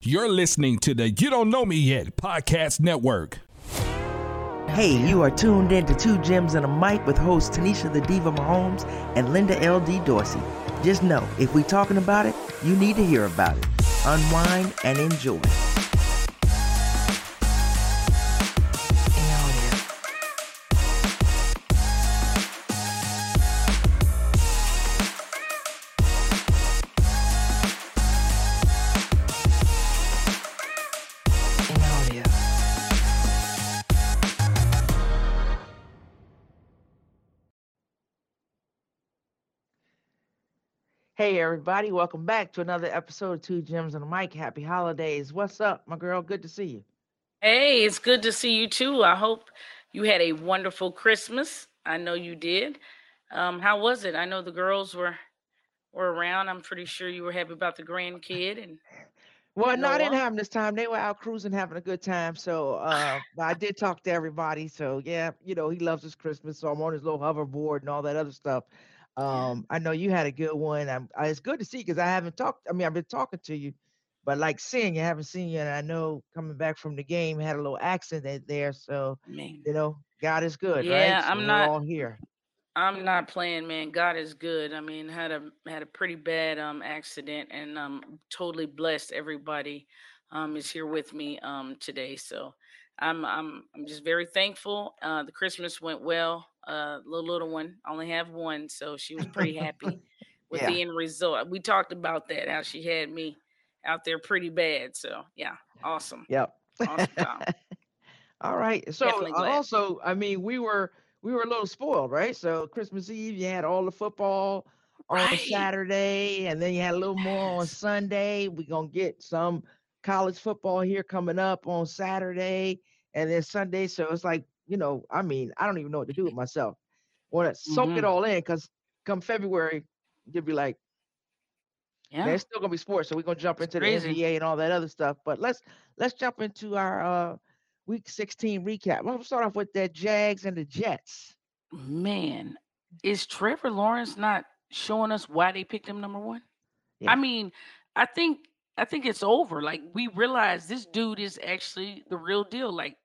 You're listening to the You Don't Know Me Yet podcast network. Hey, you are tuned in to Two Gems and a Mic with hosts Tanisha the Diva Mahomes and Linda L.D. Dorsey. Just know, if we're talking about it, you need to hear about it. Unwind and enjoy. Hey everybody, welcome back to another episode of Two Gems and a Mic. Happy holidays. What's up, my girl? Good to see you. Hey, it's good to see you too. I hope you had a wonderful Christmas. I know you did. Um, how was it? I know the girls were were around. I'm pretty sure you were happy about the grandkid and Well, no, I didn't have them this time. They were out cruising, having a good time. So, uh, but I did talk to everybody. So, yeah, you know, he loves his Christmas. So I'm on his little hoverboard and all that other stuff. Um, I know you had a good one. I'm, I, it's good to see because I haven't talked. I mean, I've been talking to you, but like seeing you, I haven't seen you. And I know coming back from the game had a little accident there. So, Man. you know, God is good, right? Yeah, So I'm not all here. I'm not playing, man. God is good. I mean, had a had a pretty bad um accident and um totally blessed everybody um is here with me um today. So I'm I'm I'm just very thankful. Uh the Christmas went well. Uh little little one, I only have one, so she was pretty happy with Yeah. the end result. We talked about that, how she had me out there pretty bad. So yeah, awesome. Yep. Awesome. All right. So also, I mean, we were we were a little spoiled, right? So Christmas Eve, you had all the football on Right. Saturday, and then you had a little more on Sunday. We're gonna get some college football here coming up on Saturday and then Sunday. So it's like, you know, I mean, I don't even know what to do with myself. Want to soak it hmm all in because come February, you'll be like, Yeah, there's still gonna be sports, so we're gonna jump it's into the. NBA and all that other stuff. But let's let's jump into our uh week 16 recap. Let's start off with the Jags and the Jets. Man, is Trevor Lawrence not showing us why they picked him number one? I mean, I think I think it's over. Like we realize this dude is actually the real deal. Like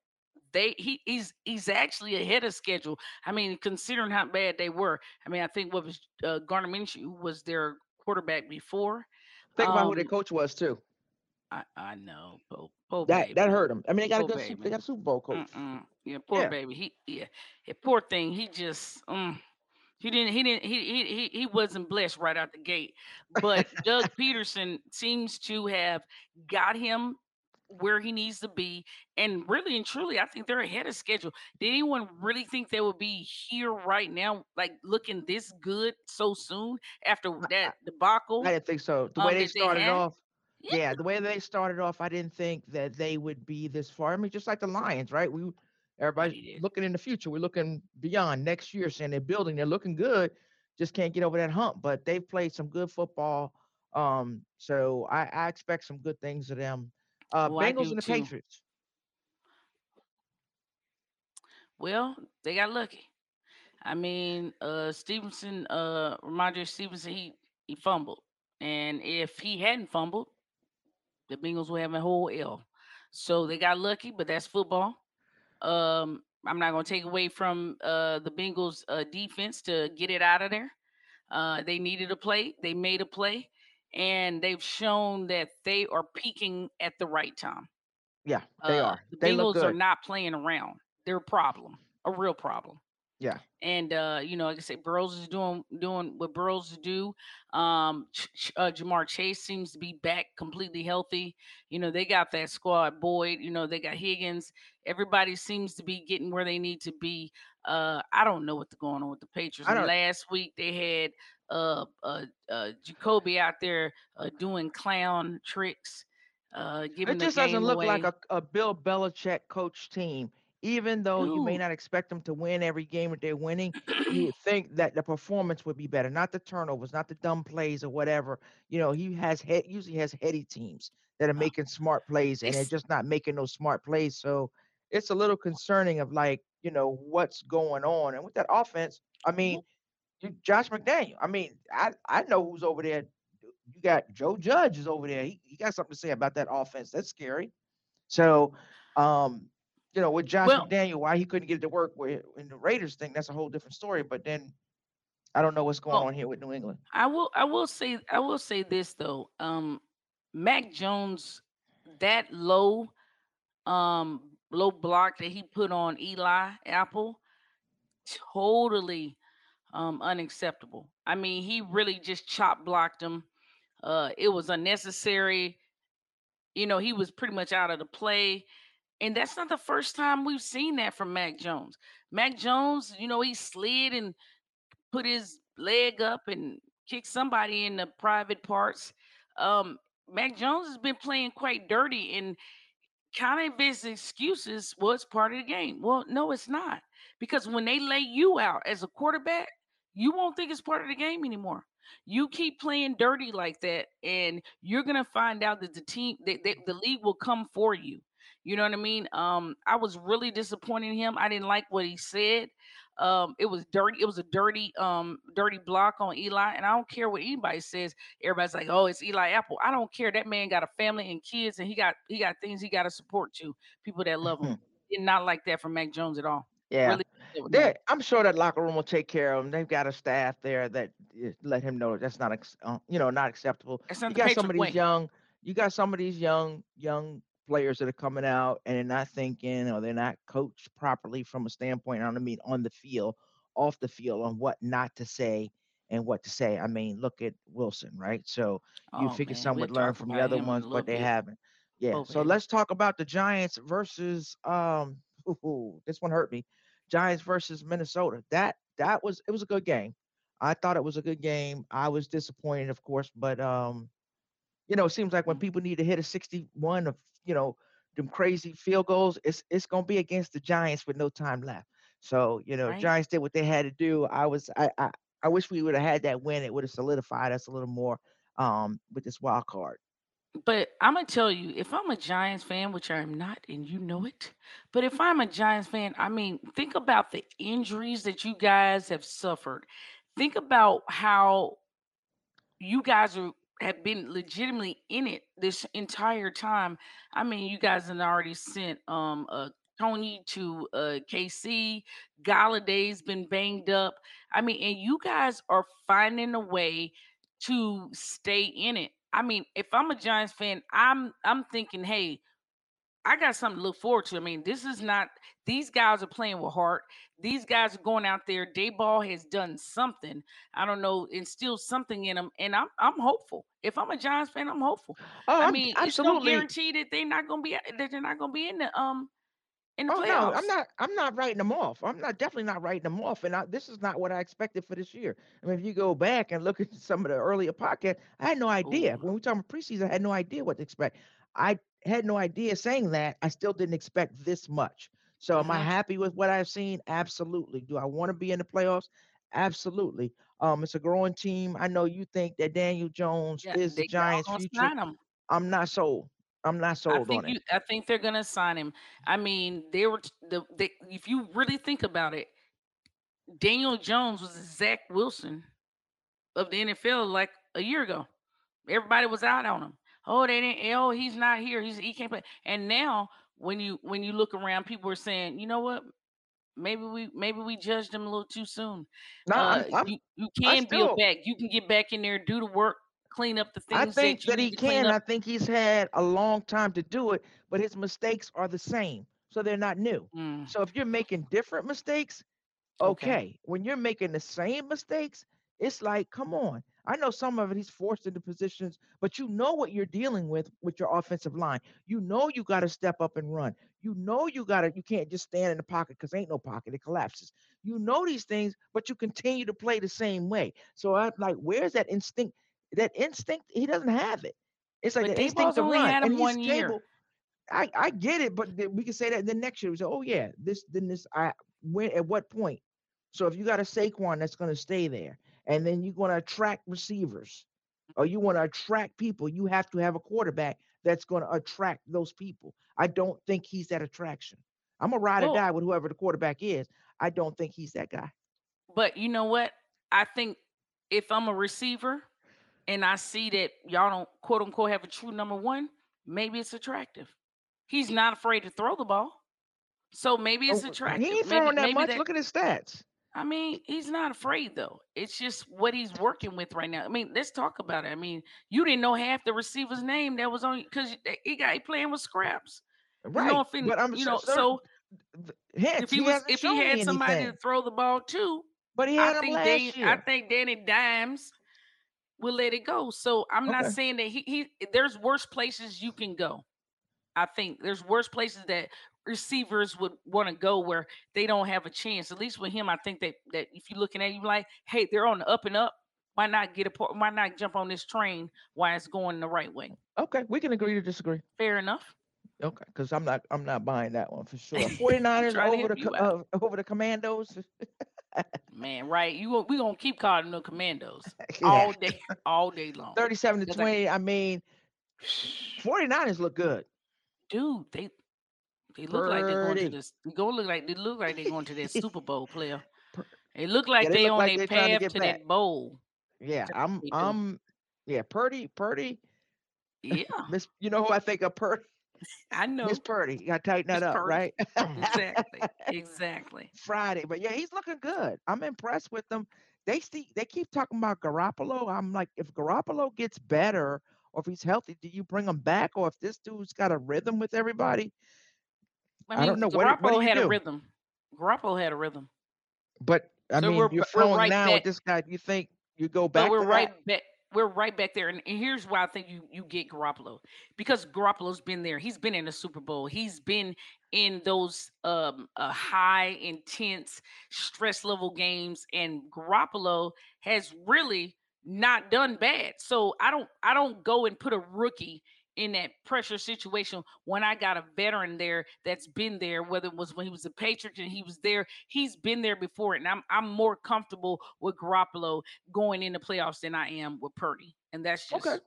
they he he's he's actually ahead of schedule. I mean, considering how bad they were. I mean, I think what was uh, Gardner Minshew was their quarterback before. Think about who their Um, coach was too. I I know, poor That that hurt him. I mean, they got a good super, they got a Super Bowl coach. Mm-mm. Yeah, poor Yeah. baby. He yeah, yeah, poor thing. He just mm, he didn't he didn't he, he he he wasn't blessed right out the gate. But Doug Pederson seems to have got him where he needs to be. And really and truly, I think they're ahead of schedule. Did anyone really think they would be here right now, like looking this good so soon after that debacle? I didn't think so. The way um they that they started off, Yeah, yeah, the way they started off, I didn't think that they would be this far. I mean, just like the Lions, right? We everybody's looking in the future. We're looking beyond next year, saying they're building, they're looking good, just can't get over that hump. But they've played some good football. Um, so I, I expect some good things of them. Uh Oh, I Bengals and the too. Patriots. Well, they got lucky. I mean, uh Stevenson, uh Rhamondre Stevenson, he he fumbled. And if he hadn't fumbled, the Bengals would have a whole L. So they got lucky, but that's football. Um, I'm not gonna take away from uh the Bengals uh defense to get it out of there. Uh they needed a play, they made a play, and they've shown that they are peaking at the right time. Yeah, they Uh are. the They Bengals are not playing around. They're a problem, a real problem. Yeah. And uh, you know, like I said, Burrows is doing doing what Burrows do. Um, uh, Ja'Marr Chase seems to be back completely healthy. You know, they got that squad. Boyd, you know, they got Higgins. Everybody seems to be getting where they need to be. Uh, I don't know what's going on with the Patriots. I I don't last week they had uh, uh, uh Jacoby out there uh, doing clown tricks, uh, It just doesn't look like a, a Bill Belichick coach team. Even though you may not expect them to win every game that they're winning, you would think that the performance would be better, not the turnovers, not the dumb plays or whatever. You know, he has head usually has heady teams that are Uh, making smart plays, and they're just not making those smart plays. So it's a little concerning of like, you know, what's going on. And with that offense, I mean, Mhm. Josh McDaniel. I mean, I I know who's over there you got Joe Judge is over there. He, he got something to say about that offense. That's scary. So, um, you know, with Josh Well- McDaniel, why he couldn't get it to work with in the Raiders thing, that's a whole different story. But then I don't know what's going Well- on here with New England. I will I will say I will say this though. Um Mac Jones that low um low block that he put on Eli Apple totally um unacceptable. I mean, he really just chop blocked him. Uh it was unnecessary. You know, he was pretty much out of the play. And that's not the first time we've seen that from Mac Jones. Mac Jones, you know, he slid and put his leg up and kicked somebody in the private parts. Um, Mac Jones has been playing quite dirty, and kind of his excuses was part of the game. Well, no, it's not because when they lay you out as a quarterback, you won't think it's part of the game anymore. You keep playing dirty like that, and you're gonna find out that the team, that that the league will come for you. You know what I mean? Um, I was really disappointed in him. I didn't like what he said. Um, it was dirty. It was a dirty, um, dirty block on Eli. And I don't care what anybody says. Everybody's like, "Oh, it's Eli Apple." I don't care. That man got a family and kids, and he got he got things he got to support too. People that love him. Did not like that from Mac Jones at all. Yeah. Really upset with him. They, I'm sure that locker room will take care of him. They've got a staff there that uh, let him know that's not, ex- uh, you know, not acceptable. Not you got some of these young, you got some of these young, young players that are coming out and they're not thinking or they're not coached properly from a standpoint. I don't mean on the field, off the field, on what not to say and what to say. I mean, look at Wilson, right? So you Oh, figure man, some we'll would learn from the other him in a ones, but they bit. haven't. Yeah. Oh, So man. let's talk about the Giants versus um. ooh, this one hurt me. Giants versus Minnesota. That that was it was a good game. I thought it was a good game. I was disappointed, of course, but um, you know, it seems like when Mm. people need to hit a 61 of you know them crazy field goals, it's it's gonna be against the Giants with no time left. So you know, Right. Giants did what they had to do. I was I I, I wish we would have had that win. It would have solidified us a little more um with this wild card. But I'm gonna tell you, if I'm a Giants fan, which I am not, and you know it, but if I'm a Giants fan, I mean, think about the injuries that you guys have suffered. Think about how you guys are have been legitimately in it this entire time. I mean, you guys have already sent um uh Toney to uh KC. Golladay's been banged up. I mean, and you guys are finding a way to stay in it. I mean, if I'm a Giants fan, I'm I'm thinking, hey, I got something to look forward to. I mean, this is not these guys are playing with heart. These guys are going out there. Daboll has done something. I don't know, instilled something in them, and I'm I'm hopeful. If I'm a Giants fan, I'm hopeful. Oh, I I'm mean, it's no guarantee that they're not gonna be that they're not gonna be in the um in the Oh playoffs. no, I'm not. I'm not writing them off. I'm not definitely not writing them off. And I, this is not what I expected for this year. I mean, if you go back and look at some of the earlier podcasts, I had no idea. Ooh. When we talk about preseason, I had no idea what to expect. I had no idea saying that. I still didn't expect this much. So, am I Mhm. happy with what I've seen? Absolutely. Do I want to be in the playoffs? Absolutely. Um, it's a growing team. I know you think that Daniel Jones Yeah, is the Giants' future. I'm not sold. I'm not I sold think on it. I think they're gonna sign him. I mean, they were the. They, if you really think about it, Daniel Jones was Zach Wilson of the NFL like a year ago. Everybody was out on him. Oh, they didn't. Oh, he's not here. He's he can't play. And now, when you when you look around, people are saying, you know what? Maybe we maybe we judged him a little too soon. No, Uh, I'm, I'm you you I can build back. You can get back in there, do the work, clean up the I things think that you that he can. I think he's had a long time to do it, but his mistakes are the same. So they're not new. Mm, So if you're making different mistakes, okay. okay. When you're making the same mistakes, it's like, come on. I know some of it he's forced into positions, but you know what you're dealing with with your offensive line. You know you got to step up and run. You know you got to you can't just stand in the pocket because ain't no pocket, it collapses. You know these things, but you continue to play the same way. So I'm like, where's that instinct? That instinct, he doesn't have it. It's like But the instinct only run, had him one year. I I get it, but we can say that the next year. We say, oh yeah, this then this I when at what point? So if you got a Saquon that's going to stay there, and then you're going to attract receivers, or you mm-hmm. want to attract people, you have to have a quarterback that's going to attract those people. I don't think he's that attraction. I'm a ride or die with whoever the quarterback is. I don't think he's that guy. but you know what? I think if I'm a receiver, and I see that y'all don't quote unquote have a true number one, maybe it's attractive. He's not afraid to throw the ball. So maybe it's Oh, attractive. He ain't maybe, throwing that maybe much. that Look at his stats. I mean, he's not afraid though. It's just what he's working with right now. I mean, let's talk about it. I mean, you didn't know half the receiver's name that was on because he got he playing with scraps. Right. You know, if but I'm you so- know, so, so if he he was if he had somebody anything. to throw the ball to, but he had I think last Dan, year. I think Danny Dimes will let it go. So I'm not saying that he, he there's worse places you can go. I think there's worse places that receivers would want to go where they don't have a chance. At least with him, I think that that if you're looking at you like, hey, they're on the up and up. Why not get a part? Why not jump on this train while it's going the right way? okay, we can agree to disagree. Fair enough. Okay, because I'm not I'm not buying that one for sure. 49ers over the help you co- uh, over the Commandos. Man, right? You we gonna keep calling them commandos Yeah. all day, all day long. 37 to 20. I mean, 49ers look good. dude, they they look like they're going to this. Go look like they look like they're going to that Super Bowl player. They look like they they, look on like their they're to path to that bowl. Yeah, I'm. I'm yeah, Purdy, Purdy, Yeah, Miss you know who I think of Purdy? I know Miss Purdy. You gotta tighten that Miss up, Purdy. right? exactly, exactly. Friday. But yeah, he's looking good. I'm impressed with them. They see they keep talking about Garoppolo. I'm like, if Garoppolo gets better or if he's healthy, do you bring him back? Or if this dude's got a rhythm with everybody? I, I don't know, what do- what do Garoppolo had do? a rhythm. Garoppolo had a rhythm, But I So mean, we're you're we're right now back- with this guy. You think you go back but we're to right that? back. We're right back there, and, and here's why I think you you get Garoppolo because Garoppolo's been there. He's been in the Super Bowl. He's been in those um uh, high intense stress level games, and Garoppolo has really not done bad. So I don't I don't go and put a rookie in that pressure situation when I got a veteran there that's been there, whether it was when he was a Patriot and he was there, he's been there before, and I'm I'm more comfortable with Garoppolo going into playoffs than I am with Purdy, and that's just Okay.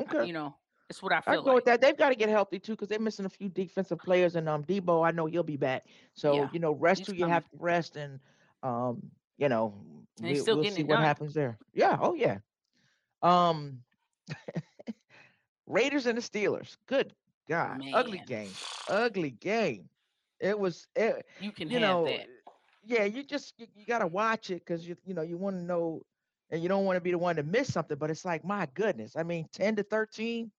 Okay. you know it's what I feel I go like. with that. They've got to get healthy too, because they're missing a few defensive players. And um, Deebo, I know he'll be back. So Yeah, you know, rest he's who you have to rest, and um, you know, And we, still we'll see what done. happens there. Yeah. Oh yeah. Um, Raiders and the Steelers. Good God, ugly game. Ugly game. It was. It, You can you know, that. yeah, you just you, you gotta watch it because you you know you want to know, and you don't want to be the one to miss something. But it's like my goodness, I mean, ten to thirteen.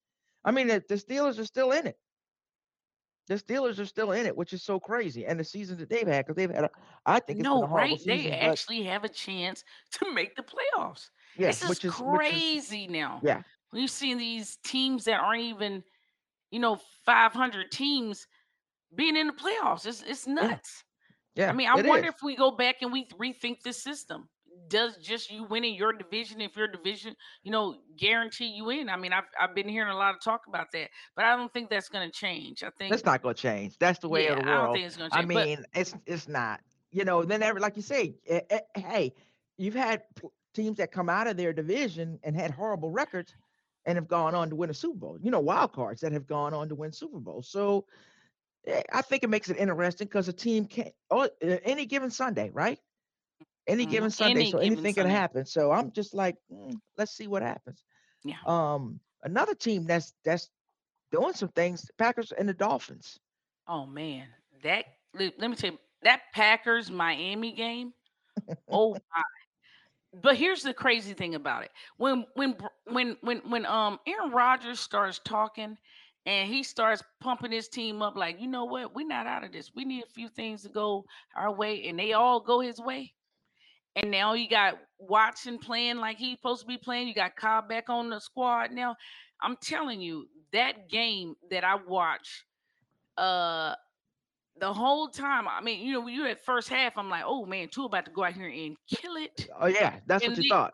I mean, the, the Steelers are still in it. The Steelers are still in it, which is so crazy. And the season that they've had, because they've had, a, I think No, right? They season. but actually have a chance to make the playoffs. yeah, this is which is which is crazy now. yeah, We've seen these teams that aren't even, you know, 500 teams being in the playoffs. It's it's nuts. yeah. I mean, I wonder is. if we go back and we rethink this system. Does just you winning your division, if your division, you know, guarantee you in? I mean, I've I've been hearing a lot of talk about that, but I don't think that's going to change. I think That's not going to change. That's the way yeah, of the world. I don't think it's going to I change. but mean, it's it's not. You know, then every like you say, eh, eh, hey, you've had teams that come out of their division and had horrible records and have gone on to win a Super Bowl. You know, wild cards that have gone on to win Super Bowl. So eh, I think it makes it interesting because a team can oh, eh, any given Sunday, right? Any Mhm, given Sunday, any so given anything can happen. So I'm just like, mm, let's see what happens. Yeah. Um, another team that's that's doing some things, Packers and the Dolphins. Oh man, that let, let me tell you that Packers Miami game. Oh my! But here's the crazy thing about it: when when when when when um Aaron Rodgers starts talking, and he starts pumping his team up, like you know what, we're not out of this. We need a few things to go our way, and they all go his way. And now you got Watson playing like he's supposed to be playing. You got Cobb back on the squad now. I'm telling you, that game that I watched, uh, the whole time. I mean, you know, you at first half, I'm like, oh man, Tua about to go out here and kill it. Oh yeah, that's And what you they- thought.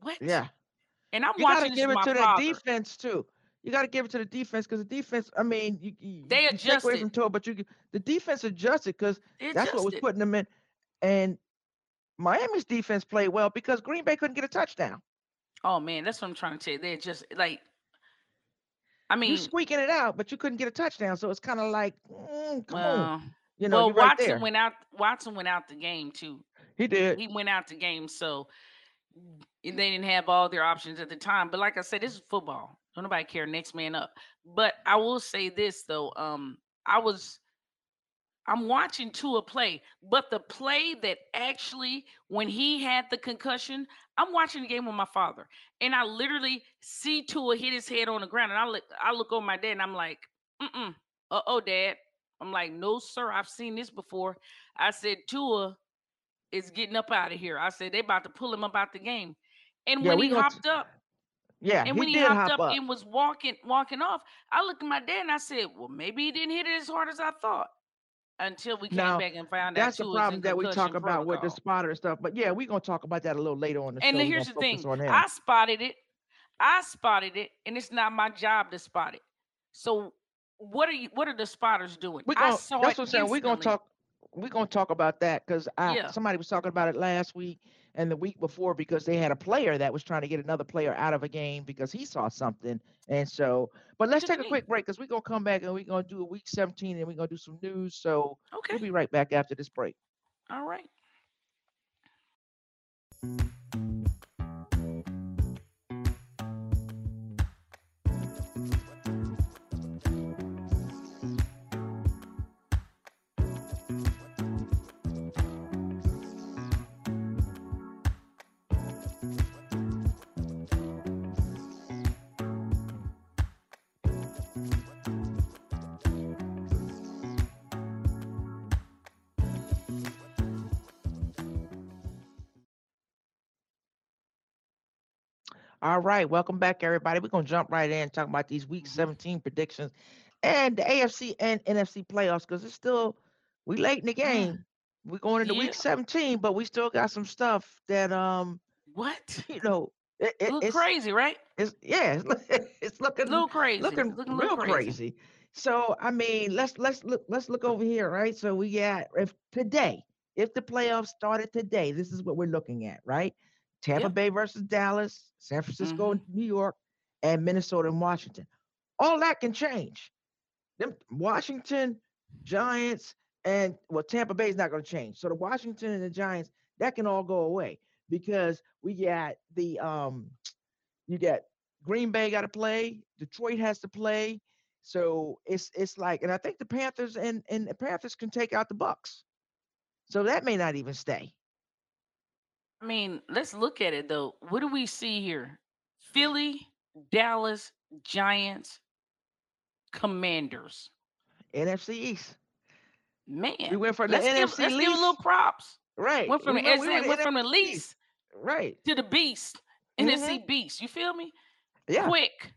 What? Yeah. And I'm You gotta give it to the defense too. You got to give it to the defense because the defense. I mean, you, you, They you take away adjusted. from Tua, but you the defense adjusted because that's what was putting them in. And Miami's defense played well because Green Bay couldn't get a touchdown. Oh man, that's what I'm trying to tell you. They're just like, I You're squeaking it out, but you couldn't get a touchdown. So it's kind of like, mm, come on, you know, well, right Watson there. went out. Watson went out the game too. he did. He went out the game, so they didn't have all their options at the time. But like I said, this is football. Don't nobody care. Next man up. But I will say this though. Um, I was I'm watching Tua play, but the play that actually, when he had the concussion, I'm watching the game with my father, and I literally see Tua hit his head on the ground, and I look, I look over my dad, and I'm like, "Mm, uh oh, dad." I'm like, "No, sir, I've seen this before." I said, "Tua is getting up out of here." I said, "They about to pull him up out the game," and Yeah, when he hopped up, Yeah, and he when he hopped hop up up. and was walking walking off, I looked at my dad and I said, "Well, maybe he didn't hit it as hard as I thought." Until we came Now, back and found out that's the is in problem that we talk concussion about with the protocol. spotter stuff. But yeah, we're gonna talk about that a little later on the And show. here's the thing. I spotted it. I spotted it, and it's not my job to spot it. So, what are you? What are the spotters doing? we I gonna saw that's it what I'm saying. We're gonna talk we're gonna talk about that because I Yeah. somebody was talking about it last week and the week before because they had a player that was trying to get another player out of a game because he saw something. And so but let's take a quick break because we're gonna come back and we're gonna do a week 17 and we're gonna do some news. So Okay. we'll be right back after this break. All right. All right, welcome back, everybody. We're gonna jump right in and talk about these week Mhm. 17 predictions and the AFC and NFC playoffs because it's still we late in the game. We're going into Yeah. week 17, but we still got some stuff that um What? you know it, it, it's crazy, right? it's yeah it's, it's A little crazy. looking Looking real crazy. crazy. So I mean, let's let's look let's look over here, right? So we got if today, if the playoffs started today, this is what we're looking at, right? Tampa Yep. Bay versus Dallas, San Francisco Mhm. and New York, and Minnesota and Washington. All that can change. Them Washington, Giants, and well, Tampa Bay is not going to change. So the Washington and the Giants, that can all go away because we got the um you got Green Bay got to play, Detroit has to play. So it's it's like, and I think the Panthers and and the Panthers can take out the Bucs. So that may not even stay. I mean, let's look at it though. What do we see here? Philly, Dallas, Giants, Commanders. NFC East. Man, We went from the let's give NFC let's give a little props. right? Went from We the went, we went, from the least right? to the beast, hmm NFC beast. You feel me? Yeah. Quick.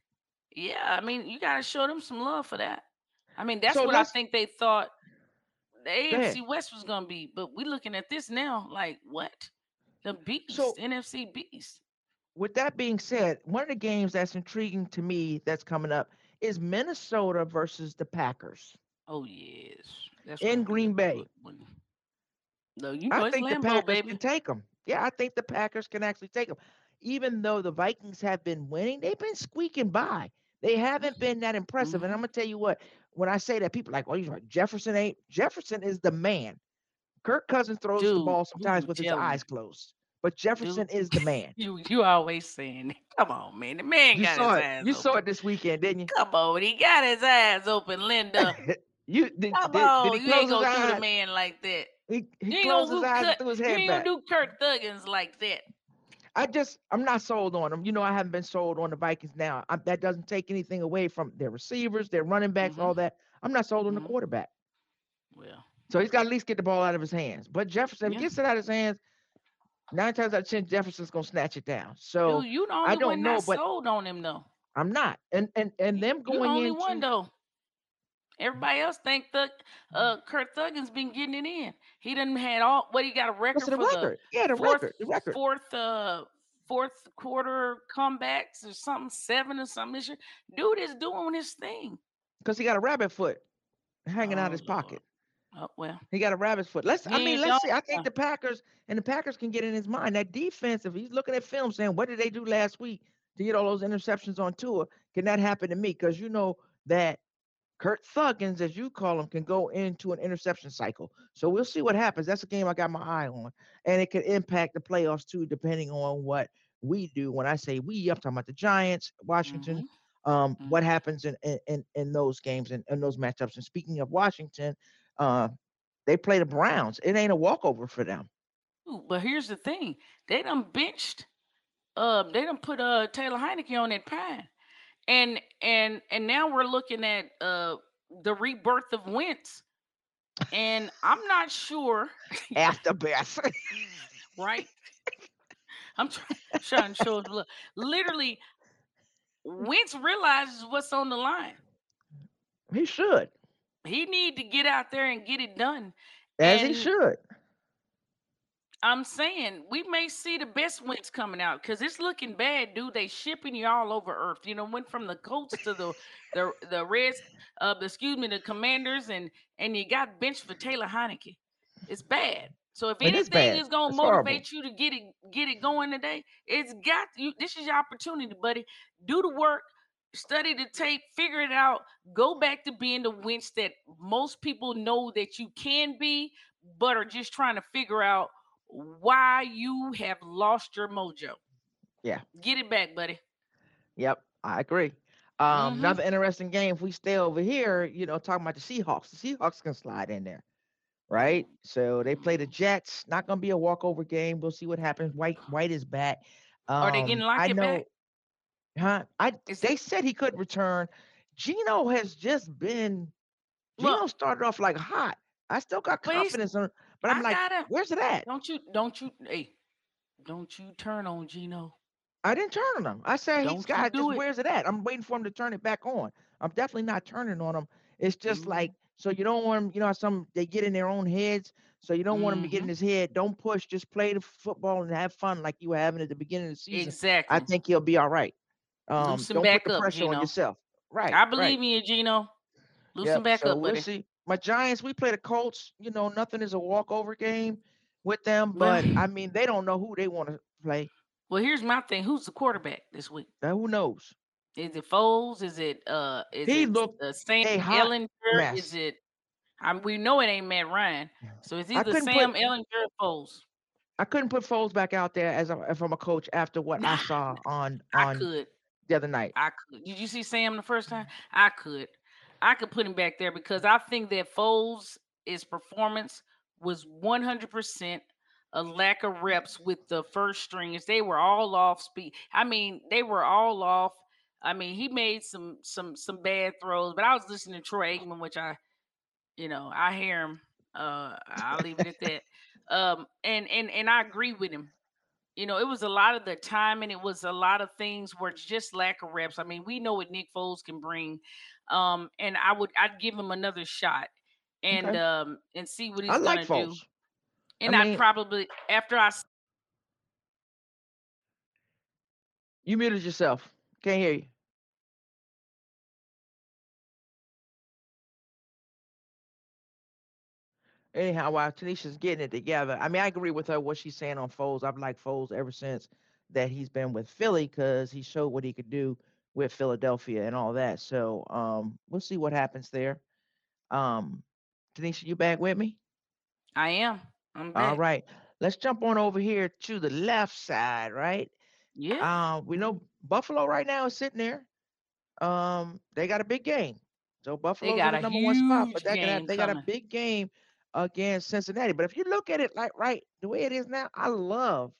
Yeah, I mean, you gotta show them some love for that. I mean, that's So what I think they thought the. AFC West was gonna be. But we're looking at this now, like what? The beast, So NFC beast. with that being said, one of the games that's intriguing to me that's coming up is Minnesota versus the Packers Oh yes, that's in gonna be a Green Bay. No, you know I think the Packers baby. can take them. Yeah, I think the Packers can actually take them. Even though the Vikings have been winning, they've been squeaking by. They haven't been that impressive. And hmm I'm gonna tell you what, when I say that, people are like, oh, you right. Jefferson ain't Jefferson is the man. Kirk Cousins throws the ball sometimes with his eyes closed. But Jefferson Dude, is the man. you you always saying. Come on, man. The man You got saw his it. eyes You saw open. it this weekend, didn't you? Come on, he got his eyes open, Linda. you did, Come did, did on, he you ain't gonna do the eyes? man like that. He he You ain't closed his do eyes threw his You ain't back. gonna do Kirk Thuggins like that. I just I'm not sold on them. You know, I haven't been sold on the Vikings now. I, that doesn't take anything away from their receivers, their running backs, hmm all that. I'm not sold on the hmm quarterback. Well, So he's got to at least get the ball out of his hands. But Jefferson, if he gets it out of his hands, nine times out of ten, Jefferson's gonna snatch it down. So Dude, you the I don't know, but sold on him though. I'm not. And and and You them you the going only one into though. Everybody else think that uh Kurt Thuggins been getting it in. He didn't had all what he got a record the for the record? Yeah, the fourth record. The record. fourth uh fourth quarter comebacks or something, seven or something this year. Dude is doing his thing. Because he got a rabbit foot hanging out Oh his Lord. pocket. Oh well. He got a rabbit's foot. Let's I mean, let's see. I think the Packers and the Packers can get in his mind. That defense, if he's looking at film saying, What did they do last week to get all those interceptions on Tua? Can that happen to me? Because you know that Kurt Thuggins, as you call him, can go into an interception cycle. So we'll see what happens. That's a game I got my eye on. And it could impact the playoffs too, depending on what we do. When I say we, I'm talking about the Giants, Washington. Mhm. Um, Mhm. what happens in in in, in those games and in, those matchups. And speaking of Washington, uh, they play the Browns. It ain't a walkover for them. Ooh, But here's the thing: they done benched. Um, they done put uh Taylor Heinicke on that pine, and and and now we're looking at uh the rebirth of Wentz, and I'm not sure, After best. right? I'm trying, trying to show look. Literally, Wentz realizes what's on the line. he should. He need to get out there and get it done. As he should. I'm saying we may see the best Wentz coming out because it's looking bad, dude. They shipping you all over Earth. You know, went from the Colts to the the the Reds, uh, the, excuse me, the Commanders, and and you got benched for Taylor Heinicke. It's bad. So if It is anything bad. is gonna It's horrible. motivate you to get it get it going today, it's got you. This is your opportunity, buddy. Do the work, study the tape, figure it out. Go back to being the winch that most people know that you can be, but are just trying to figure out why you have lost your mojo. Yeah. Get it back, buddy. Yep, I agree. Um, Mhm. Another interesting game. If we stay over here, you know, talking about the Seahawks, the Seahawks can slide in there, right? So they play the Jets. Not gonna be a walkover game. We'll see what happens. White White is back. Um, Are they getting I know, back? Huh? I Is they it- said he could return. Geno has just been. Look. Geno started off like hot. I still got But he's- confidence in him, but I'm I like, gotta where's it at? don't you don't you hey don't you turn on Geno. I didn't turn on him. I said he's Don't you got do just it. where's it at? I'm waiting for him to turn it back on. I'm definitely not turning on him. It's just Mhm. like so you don't want him, you know, how some they get in their own heads. So you don't want him to get in Mhm. his head. Don't push. Just play the football and have fun like you were having at the beginning of the season. Exactly. I think he'll be all right. Um, Loosen don't back put the up, pressure on yourself. Right. I right. believe in you, Geno. Loosen Yep, back so up, we'll see. My Giants, we play the Colts. You know, nothing is a walkover game with them, but I mean, they don't know who they want to play. Well, here's my thing. Who's the quarterback this week? Now, who knows? Is it Foles? Is it uh is He it looked uh, Sam Ehlinger? mess. Is it I we know it ain't Matt Ryan. So it's either couldn't put- Sam Ehlinger or Foles. I couldn't put Foles back out there as a, I'm a coach after what I saw on I on could. The other night. I could. Did you see Sam the first time? I could. I could put him back there because I think that Foles' his performance was 100% a lack of reps with the first strings. They were all off speed. I mean, they were all off. I mean, he made some some some bad throws, but I was listening to Troy Aikman, which I, you know, I hear him. Uh, I'll leave it at that. Um, and and and I agree with him you know, it was a lot of the time and it was a lot of things where just lack of reps. I mean, we know what Nick Foles can bring. Um, and I would I'd give him another shot and Okay. um and see what he's I like gonna Foles. do. And I I mean- would probably after I You muted yourself. Can't hear you. Anyhow, while Tanisha's getting it together, I mean, I agree with her what she's saying on Foles. I've liked Foles ever since that he's been with Philly because he showed what he could do with Philadelphia and all that. So um, we'll see what happens there. Um, Tanisha, you back with me? I am. I'm back. right. Let's jump on over here to the left side, right? Yeah. Um, we know Buffalo right now is sitting there. Um, they got a big game. So Buffalo's got a number one spot, but got game they got a big game against Cincinnati. But if you look at it like right the way it is now, I love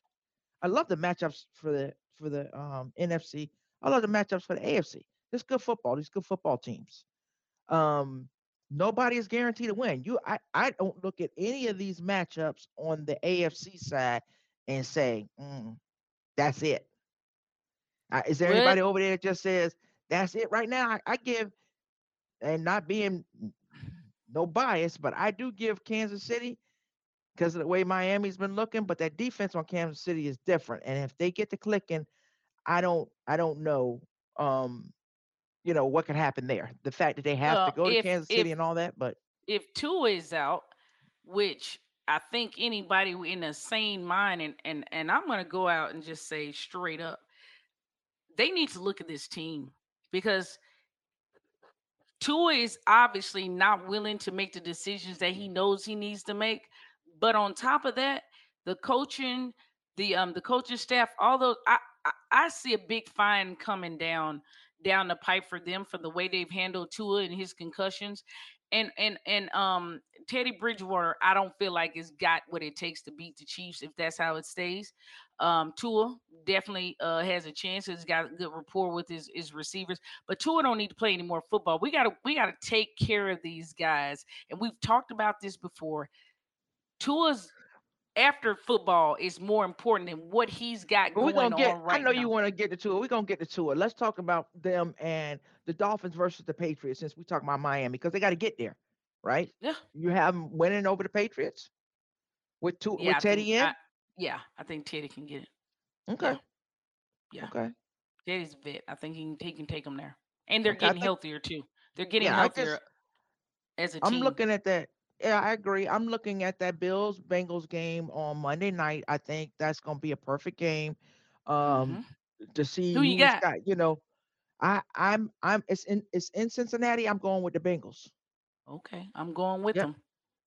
I love the matchups for the for the um NFC. I love the matchups for the AFC. This good football, these good football teams. Um, nobody is guaranteed to win. You I, I don't look at any of these matchups on the AFC side and say, "Mm, that's it. Uh, is there What? anybody over there that just says that's it right now? I, I give, and not being no bias, but I do give Kansas City because of the way Miami's been looking. But that defense on Kansas City is different, and if they get to clicking, I don't, I don't know, um, you know what could happen there. The fact that they have Well, to go to if- Kansas City if- and all that, but if Tua is out, which I think anybody in a sane mind and and and I'm gonna go out and just say straight up, they need to look at this team because Tua is obviously not willing to make the decisions that he knows he needs to make. But on top of that, the coaching, the um the coaching staff, all those I I, I see a big fine coming down down the pipe for them for the way they've handled Tua and his concussions. And and and um Teddy Bridgewater, I don't feel like it's got what it takes to beat the Chiefs if that's how it stays. Um, Tua definitely uh, has a chance. He's got a good rapport with his, his receivers, but Tua don't need to play any more football. We gotta we gotta take care of these guys, and we've talked about this before. Tua's after football is more important than what he's got going gonna get. on right I know now. you want to get to it. We're gonna get to it. Let's talk about them and the Dolphins versus the Patriots. Since we talk about Miami, because they got to get there, right? Yeah. You have them winning over the Patriots with Tua Yeah, with I Teddy think, in. I, yeah, I think Teddy can get it. okay. Yeah. Okay. Teddy's a vet. I think he can, he can take them there, and they're Okay, getting think- healthier too. They're getting Yeah, just- healthier as a I'm looking at that. Yeah, I agree. I'm looking at that Bills Bengals game on Monday night. I think that's gonna be a perfect game. Um, to see Mm-hmm. Who you who's got? You know, I I'm I'm it's in it's in Cincinnati. I'm going with the Bengals. Okay, I'm going with them.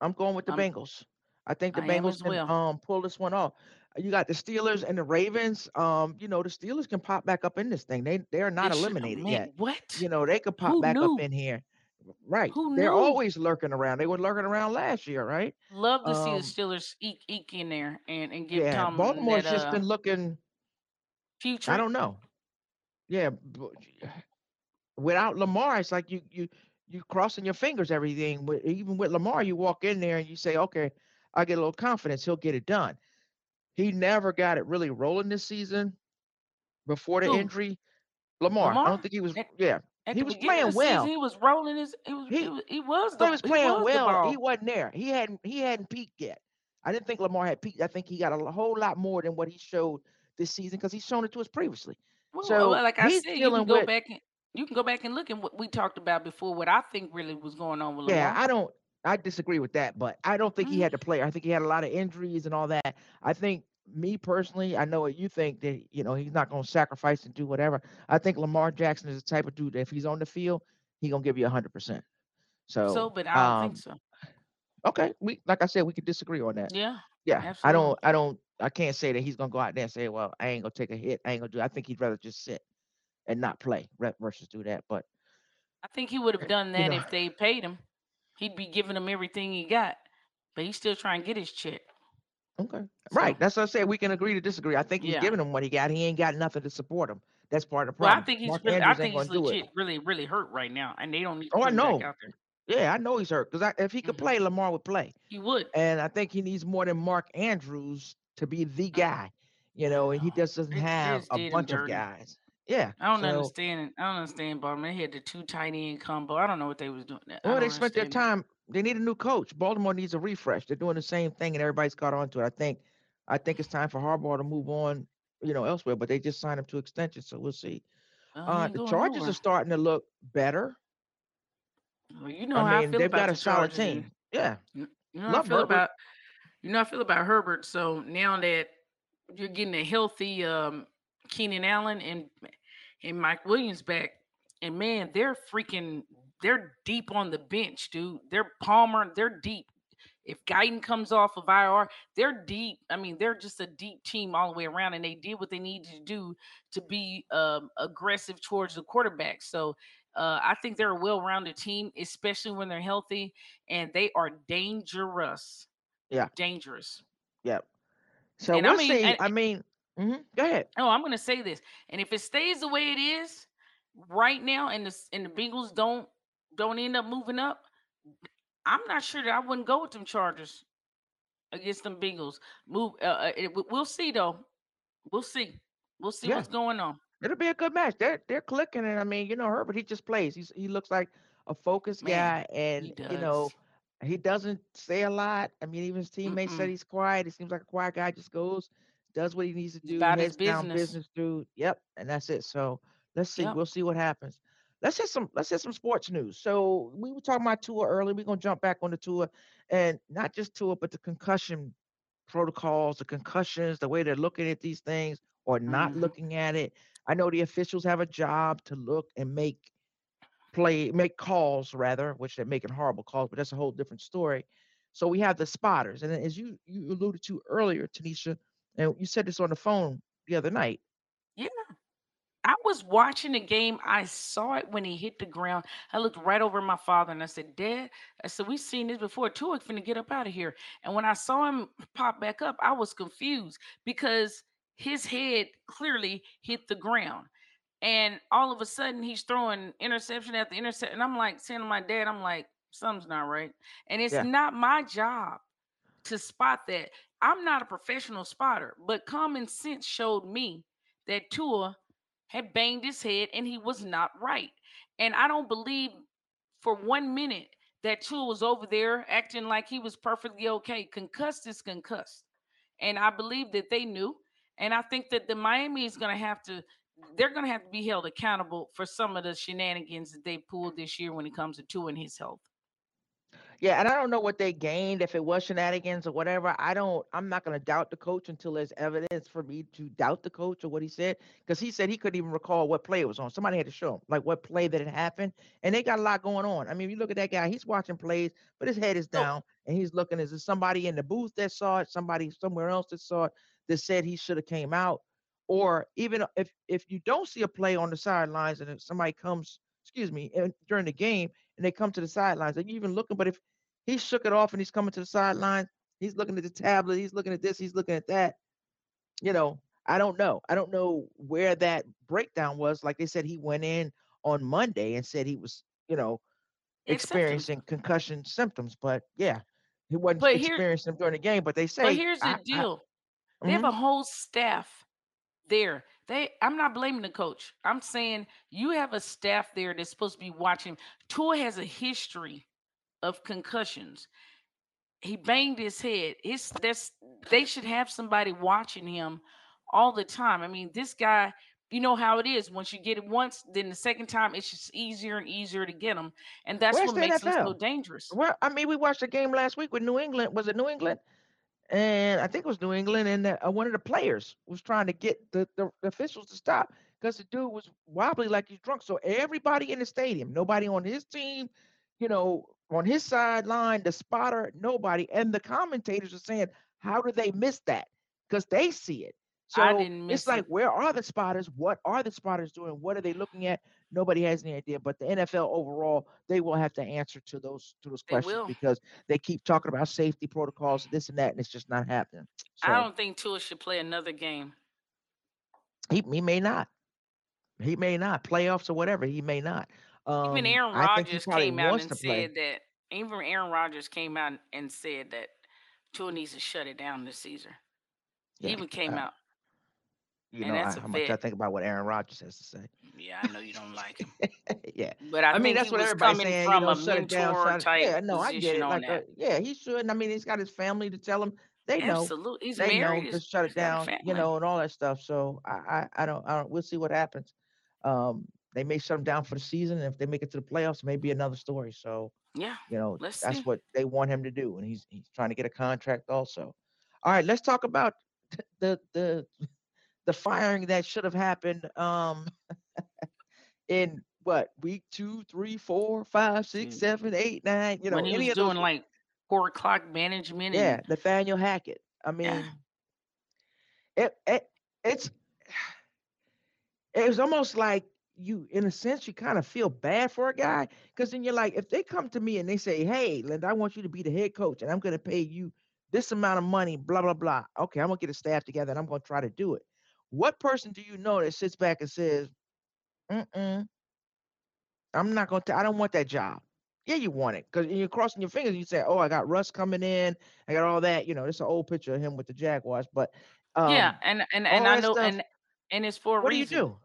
I'm going with the I'm- Bengals. I think the I Bengals can well. um pull this one off. You got the Steelers and the Ravens. Um, you know, the Steelers can pop back up in this thing. They they are not They should- eliminated man, yet. What? You know, they could pop Who back knew? up in here. Right. Who They're knew? always lurking around. They were lurking around last year, right? Love to see um, the Steelers eke, eke in there and, and give Yeah. Tom Baltimore's that just uh, been looking future. I don't know. Yeah, without Lamar, it's like you you you crossing your fingers. Everything, with, even with Lamar, you walk in there and you say, "Okay, I get a little confidence. He'll get it done." He never got it really rolling this season before the Who? injury. Lamar, I don't think he was. Yeah, At he was playing well. season, he was rolling his. He was. He, He- was. He was the. he was playing was well. He wasn't there. He hadn't he hadn't peaked yet. I didn't think Lamar had peaked. I think he got a whole lot more than what he showed this season because he's shown it to us previously. Well, So, well, like I said, you can go with- back and you can go back and look at what we talked about before. What I think really was going on with Lamar. Yeah, I don't. I disagree with that, but I don't think he Mhm. had to play. I think he had a lot of injuries and all that. I think me personally, I know what you think that you know he's not going to sacrifice and do whatever. I think Lamar Jackson is the type of dude that if he's on the field, he gonna give you hundred percent. So, so, but I don't um, think so. okay, we like I said, we could disagree on that. Yeah. Yeah, I don't, I don't, I can't say that he's gonna go out there and say, well, I ain't gonna take a hit. I ain't gonna do. I think he'd rather just sit and not play versus do that. But I think he would have done you that know- if they paid him. He'd be giving him everything he got, but he's still trying to get his check. Okay. Right. So- That's what I said. We can agree to disagree. I think he's Yeah. giving him what he got. He ain't got nothing to support him. That's part of the Well, problem. I think he's Mark really, I think he's legit, really, really hurt right now, and they don't need to Oh, I put him back know. out there. Yeah, I know he's hurt because if he could Mhm. play, Lamar would play. He would. And I think he needs more than Mark Andrews to be the guy. You know, and he just doesn't have a bunch of guys. Yeah. I don't so, understand. I don't understand Baltimore. They had the two tight end combo. I don't know what they was doing. Well, they spent their time. They need a new coach. Baltimore needs a refresh. They're doing the same thing, and everybody's caught on to it. I think, I think it's time for Harbaugh to move on. You know, elsewhere, but they just signed him to extension, so we'll see. Well, Uh, the Chargers nowhere. are starting to look better. Well, you know I how mean, I feel they've about got a solid and- team. Yeah. You know how I Love feel Herbert. about you know I feel about Herbert. So now that you're getting a healthy um Keenan Allen and and Mike Williams back, and man, they're freaking they're deep on the bench, dude. They're Palmer, they're deep. If Guyton comes off of IR, they're deep. I mean, they're just a deep team all the way around, and they did what they needed to do to be um, aggressive towards the quarterback. So uh, I think they're a well-rounded team, especially when they're healthy, and they are dangerous. Yeah. dangerous. Yep. So And I we'll mean- see. and- I mean, mhm, go ahead. Oh, I'm gonna say this, and if it stays the way it is right now, and the and the Bengals don't don't end up moving up, I'm not sure that I wouldn't go with them Chargers against them Bengals. Move. Uh, uh, it- we- we'll see though. We'll see. We'll see Yeah. what's going on. It'll be a good match. They're they're clicking, and I mean, you know, Herbert, he just plays. He's he looks like a focused Man, guy, and you know, he doesn't say a lot. I mean, even his teammates said Mm-mm. he's quiet. He seems like a quiet guy. Just goes, does what he needs to do. about his heads down business. business dude. Yep, and that's it. So let's see. Yep. We'll see what happens. Let's hit some. Let's hit some sports news. So we were talking about Tua early. We're gonna jump back on the Tua, and not just Tua, but the concussion protocols, the concussions, the way they're looking at these things or not Mhm. looking at it. I know the officials have a job to look and make play, make calls rather, which they're making horrible calls, but that's a whole different story. So we have the spotters, and as you you alluded to earlier, Tanisha, and you said this on the phone the other night. Yeah, I was watching the game. I saw it when he hit the ground. I looked right over my father and I said, Dad, I said, we've seen this before. Tua finna get up out of here. And when I saw him pop back up, I was confused because his head clearly hit the ground. And all of a sudden he's throwing interception after interception. And I'm like saying to my dad, I'm like, something's not right. And it's Yeah. not my job to spot that. I'm not a professional spotter, but common sense showed me that Tua had banged his head and he was not right. And I don't believe for one minute that Tua was over there acting like he was perfectly okay. Concussed is concussed. And I believe that they knew. And I think that the Miami is going to have to, they're going to have to be held accountable for some of the shenanigans that they pulled this year when it comes to Tua and his health. Yeah, and I don't know what they gained if it was shenanigans or whatever. I don't. I'm not going to doubt the coach until there's evidence for me to doubt the coach or what he said, because he said he couldn't even recall what play it was on. Somebody had to show him like what play that had happened, and they got a lot going on. I mean, you look at that guy; he's watching plays, but his head is So down, and he's looking. Is there somebody in the booth that saw it? Somebody somewhere else that saw it that said he should have came out? Or even if if you don't see a play on the sidelines and if somebody comes, excuse me, and during the game and they come to the sidelines, are you even looking? But if he shook it off and he's coming to the sidelines. He's looking at the tablet. He's looking at this. He's looking at that. You know, I don't know. I don't know where that breakdown was. Like they said, he went in on Monday and said he was, you know, symptoms. experiencing concussion symptoms. But yeah, he wasn't But here, experiencing them during the game. But they say. but here's the I, I, deal. They have mhm. a whole staff there. They I'm not blaming the coach. I'm saying you have a staff there that's supposed to be watching. Tua has a history of concussions. He banged his head. His that's they should have somebody watching him all the time. I mean, this guy, you know how it is. Once you get it once, then the second time it's just easier and easier to get him. And that's Where's what the makes him so dangerous. Well, I mean, we watched a game last week with New England. Was it New England? and I think it was New England, and uh, one of the players was trying to get the, the, the officials to stop because the dude was wobbly like he's drunk. So everybody in the stadium, nobody on his team, you know, on his sideline, the spotter, nobody, and the commentators are saying, "How do they miss that?" Because they see it. So it's it. like, where are the spotters? What are the spotters doing? What are they looking at? Nobody has any idea. But the NFL overall, they will have to answer to those to those They questions will. because they keep talking about safety protocols, this and that, and it's just not happening. I don't think Tua should play another game. he he may not. He may not. Playoffs or whatever, he may not. Even Um, Aaron I Rodgers came out and said that. Even Aaron Rodgers came out and said that Tua needs to shut it down this season. He Yeah. even came Uh, out, you and know I, how much I think about what Aaron Rodgers has to say. Yeah, I know you don't like him, yeah. but I, I mean, that's what everybody's saying. You from know, a shut it down. Shut it. type Yeah, no, I get it. Like, uh, yeah, he should. I mean, he's got his family to tell him. They know. Absolutely, he's they know married. to shut it down, you know, and all that stuff. So I, I, I don't, I don't. We'll see what happens. Um, they may shut him down for the season, and if they make it to the playoffs, maybe another story. So Yeah, you know, that's see. what they want him to do, and he's he's trying to get a contract also. All right, let's talk about the the the firing that should have happened. Um, in what week two, three, four, five, six, Dude, seven, eight, nine. You know, when he any was of those. doing like four o'clock management Yeah, and Nathaniel Hackett. I yeah, mean, it, it it's it was almost like you in a sense you kind of feel bad for a guy? Because then you're like if they come to me and they say hey linda i want you to be the head coach and i'm going to pay you this amount of money blah blah blah okay i'm going to get a staff together and i'm going to try to do it. What person do you know that sits back and says Mm-mm, i'm not going to i don't want that job. Yeah you want it because you're crossing your fingers you say oh i got russ coming in i got all that you know it's an old picture of him with the jaguars but yeah, um and and and I know, stuff and and it's for a what do you do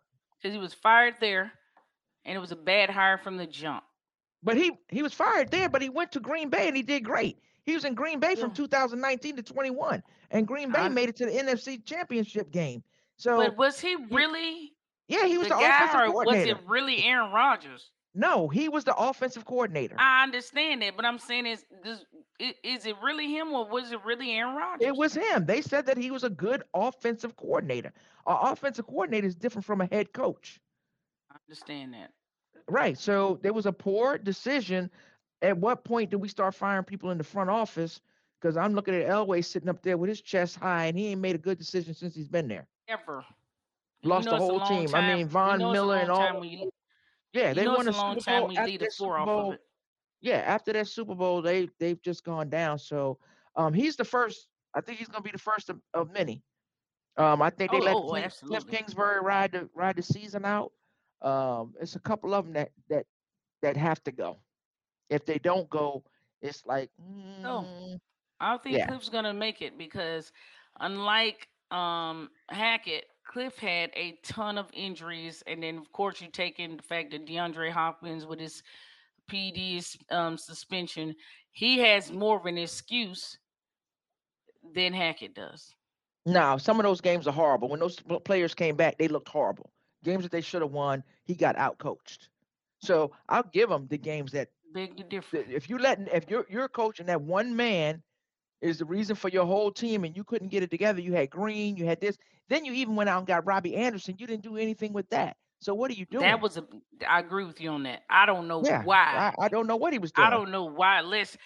because he was fired there, and it was a bad hire from the jump. But he he was fired there, but he went to Green Bay and he did great. He was in Green Bay from 2019 to 21, and Green Bay I, made it to the NFC Championship game. So but was he he, really yeah, he was the the guy, offensive or was it really Aaron Rodgers? No, he was the offensive coordinator. I understand that, but I'm saying is this is it really him or was it really Aaron Rodgers? It was him. They said that he was a good offensive coordinator. An offensive coordinator is different from a head coach. I understand that. Right. So there was a poor decision. At what point do we start firing people in the front office? Because I'm looking at Elway sitting up there with his chest high, and he ain't made a good decision since he's been there. Ever. lost the whole team. I mean, Von Miller and all. Yeah, they won a Super Bowl after that Super Bowl. Yeah, after that Super Bowl, they they've just gone down. So um, he's the first. I think he's going to be the first of, of many. Um, I think they oh, let oh, King, Cliff Kingsbury ride the ride the season out. Um, it's a couple of them that that that have to go. If they don't go, it's like mm, no. I don't think yeah. Cliff's gonna make it because unlike um Hackett, Cliff had a ton of injuries, and then of course you take in the fact that DeAndre Hopkins with his PD's um, suspension, he has more of an excuse than Hackett does. Now, some of those games are horrible. When those players came back, they looked horrible. Games that they should have won, he got outcoached. So I'll give him the games that big difference. If you let if you're you're coaching that one man is the reason for your whole team and you couldn't get it together. You had Green, you had this. Then you even went out and got Robbie Anderson. You didn't do anything with that. So what are you doing? That was a. I agree with you on that. I don't know yeah, why. I, I, don't know what he was doing. I don't know why. Let's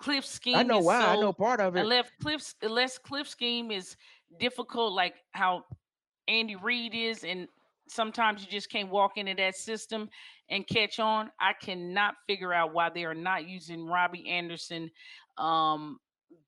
Cliff scheme. I know why. So, I know part of it. Unless Cliff's unless Cliff scheme is difficult, like how Andy Reid is, and sometimes you just can't walk into that system and catch on. I cannot figure out why they are not using Robbie Anderson. Um,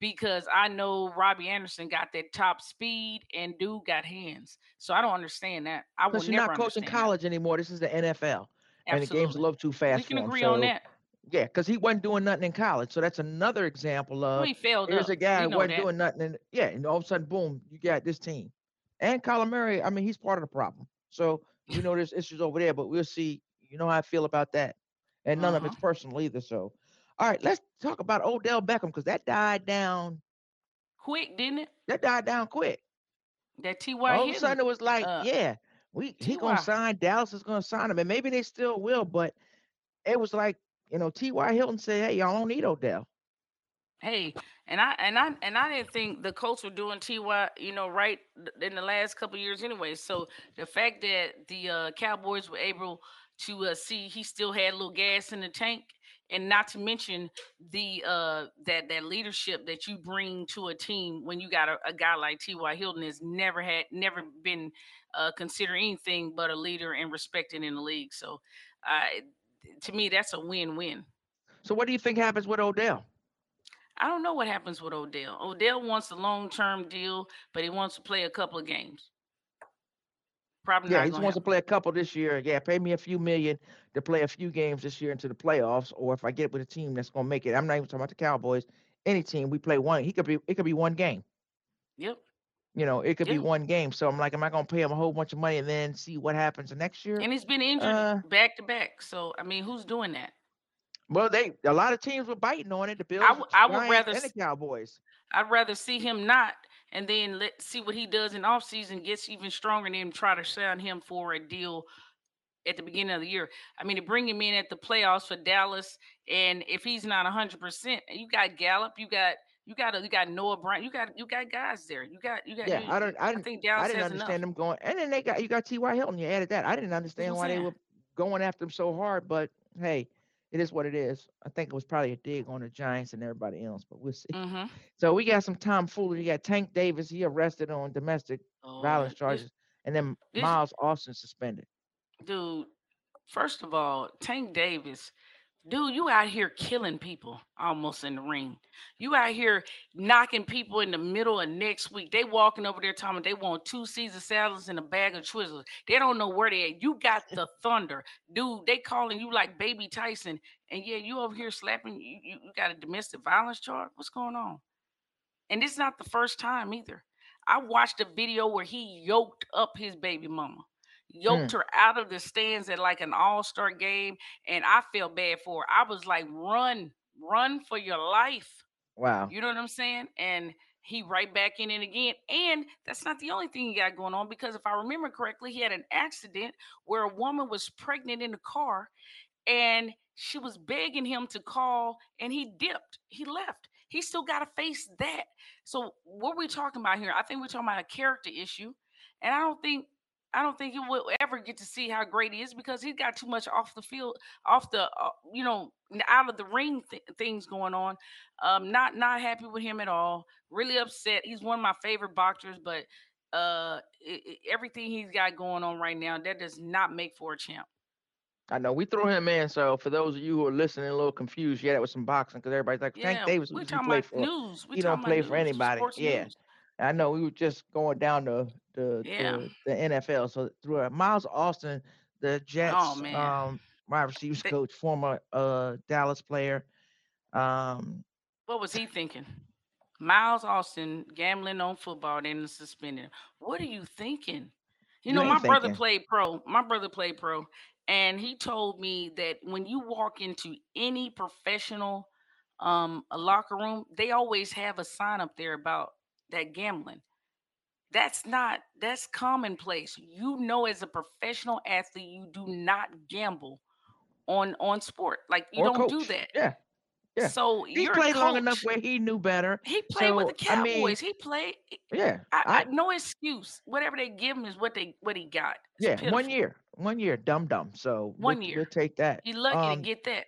because I know Robbie Anderson got that top speed and dude got hands. So I don't understand that. I will you're not coaching college that. anymore. This is the NFL. Absolutely. And the game's a little too fast. We can agree him, so, on that. Yeah, because he wasn't doing nothing in college. So that's another example of he failed. Here's up. a guy who wasn't that. doing nothing. And yeah, and all of a sudden, boom, you got this team. And Kyler Murray, I mean, he's part of the problem. So you know there's issues over there, but we'll see. You know how I feel about that. And none uh-huh. of it's personal either. So all right, let's talk about Odell Beckham because that died down quick, didn't it? That died down quick. That T.Y. All of a sudden, it was like, uh, yeah, we he gonna sign. Dallas is gonna sign him, and maybe they still will. But it was like, you know, T.Y. Hilton said, "Hey, y'all don't need Odell." Hey, and I and I and I didn't think the Colts were doing Ty, you know, right in the last couple years anyway. So the fact that the uh, Cowboys were able to uh, see he still had a little gas in the tank, and not to mention the uh that that leadership that you bring to a team when you got a, a guy like T.Y. Hilton has never had never been uh considered anything but a leader and respected in the league. So to me that's a win-win. So what do you think happens with Odell? I don't know what happens with Odell. Odell wants a long-term deal, but he wants to play a couple of games. Probably yeah, he just wants happen. to play a couple this year. Yeah, pay me a few million to play a few games this year into the playoffs, or if I get with a team that's gonna make it. I'm not even talking about the Cowboys. Any team we play one, he could be. It could be one game. Yep. You know, it could yep. be one game. So I'm like, am I gonna pay him a whole bunch of money and then see what happens the next year? And he's been injured uh, back to back. So I mean, who's doing that? Well, they a lot of teams were biting on it. The Bills, I, w- I would rather and the Cowboys. I'd rather see him not and then let's see what he does in off season, gets even stronger, and then try to sign him for a deal at the beginning of the year. I mean, to bring him in at the playoffs for Dallas, and if he's not hundred percent, you got Gallup, you got you got you got Noah Brown, you got you got guys there. You got you got yeah. You, I don't I, didn't, I think Dallas I didn't understand enough. them going, and then they got you got T.Y. Hilton. You added that. I didn't understand why they were going after him so hard, but hey, it is what it is. I think it was probably a dig on the Giants and everybody else, but we'll see. Mm-hmm. So we got some tomfoolery. You got Tank Davis, he arrested on domestic oh, violence charges, this, and then this, Miles Austin suspended. Dude, first of all, Tank Davis Dude, you out here killing people almost in the ring. You out here knocking people in the middle of next week. They walking over there talking they want two Caesar salads and a bag of Twizzlers. They don't know where they at. You got the thunder. Dude, they calling you like baby Tyson. And yeah, you over here slapping, you, you, you got a domestic violence charge. What's going on? And this is not the first time either. I watched a video where he yoked up his baby mama yoked mm. her out of the stands at like an all-star game and i felt bad for her. I was like run run for your life. Wow. You know what i'm saying? And he right back in it again and that's not the only thing he got going on because if i remember correctly he had an accident where a woman was pregnant in the car and she was begging him to call and he dipped. He left. He still got to face that. So what are we talking about here i think we're talking about a character issue and i don't think I don't think he will ever get to see how great he is because he's got too much off the field, off the, uh, you know, out of the ring th- things going on. Um, not not happy with him at all. Really upset. He's one of my favorite boxers, but uh, i i- everything he's got going on right now, that does not make for a champ. I know we threw him in. So for those of you who are listening, a little confused, yeah, that was some boxing because everybody's like, Tank Yeah, Davis, we're he talking about for? news. We He don't play for anybody. Yeah. news. I know we were just going down the the Yeah. the, the NFL. So through Miles Austin, the Jets Oh um wide receivers They- coach, former uh Dallas player. Um what was he thinking? Miles Austin gambling on football, then suspended. What are you thinking? You You know, my brother played pro. My brother played pro, and he told me that when you walk into any professional um a locker room, they always have a sign up there about that gambling. That's not that's commonplace. You know, as a professional athlete, you do not gamble on on sport. Like you or don't do that. Yeah. Yeah. So He played long enough where he knew better. He played with the So I mean, Cowboys. he played. yeah. I, I I no excuse. Whatever they give him is what they what he got. It's yeah, one year. One year, dumb dumb. So One we'll, year. we'll take that. You lucky to Um get that.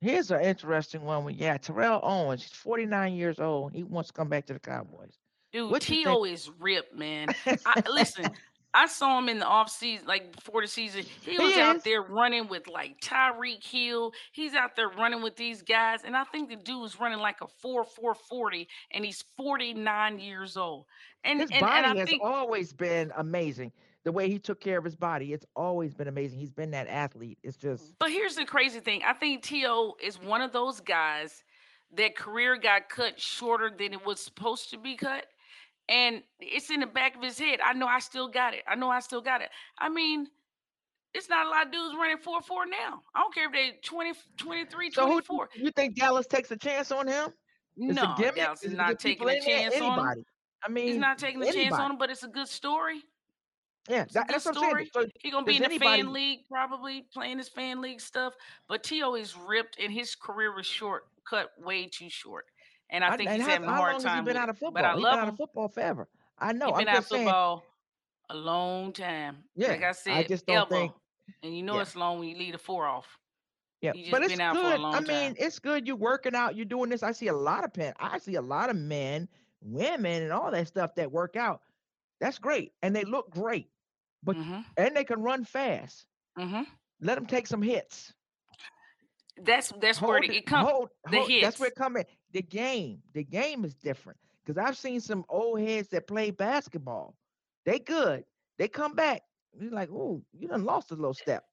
here's an interesting one. When yeah, Terrell Owens, he's 49 years old. He wants to come back to the Cowboys. Dude, What? T.O. is ripped, man. I, listen, I saw him in the off season, like before the season. He was He out there running with like Tyreek Hill. He's out there running with these guys, and I think the dude is running like a four four forty, and he's forty nine years old. And His and and body I has think, always been amazing. The way he took care of his body, it's always been amazing. He's been that athlete. It's just but here's the crazy thing. I think T.O. is one of those guys that career got cut shorter than it was supposed to be cut. And it's in the back of his head. I know I still got it. I know I still got it. I mean, it's not a lot of dudes running 4 4 now. I don't care if they're 20, 23, so. Who 24. you think Dallas takes a chance on him? It's No. Dallas Is is not taking a chance on him. Anybody? I mean, He's not taking a chance on him, but it's a good story. Yeah, that, that's what I'm saying. story. So He's gonna be in the fan league, probably playing his fan league stuff. But T.O. is ripped and his career was short, cut way too short. And I I, think and he's how, having a how hard long has he time been with out of But I football? He's been love out of football forever. I know. He's I'm been out of saying. football a long time. Yeah, Like I I said, just don't ever. think. And you know Yeah, it's long when you leave the four off. yeah. But just it's been out for a good. I mean, time. it's good. You're working out. You're doing this. I see a lot of pen. I see a lot of men, women, and all that stuff that work out. That's great, and they look great. But hmm and they can run fast. hmm Let them take some hits. That's that's where Hold it, it. it comes. Hold. The Hold. That's where it come in. The game. The game is different. Because I've seen some old heads that play basketball. They good. They come back. You're like, oh, you done lost a little step.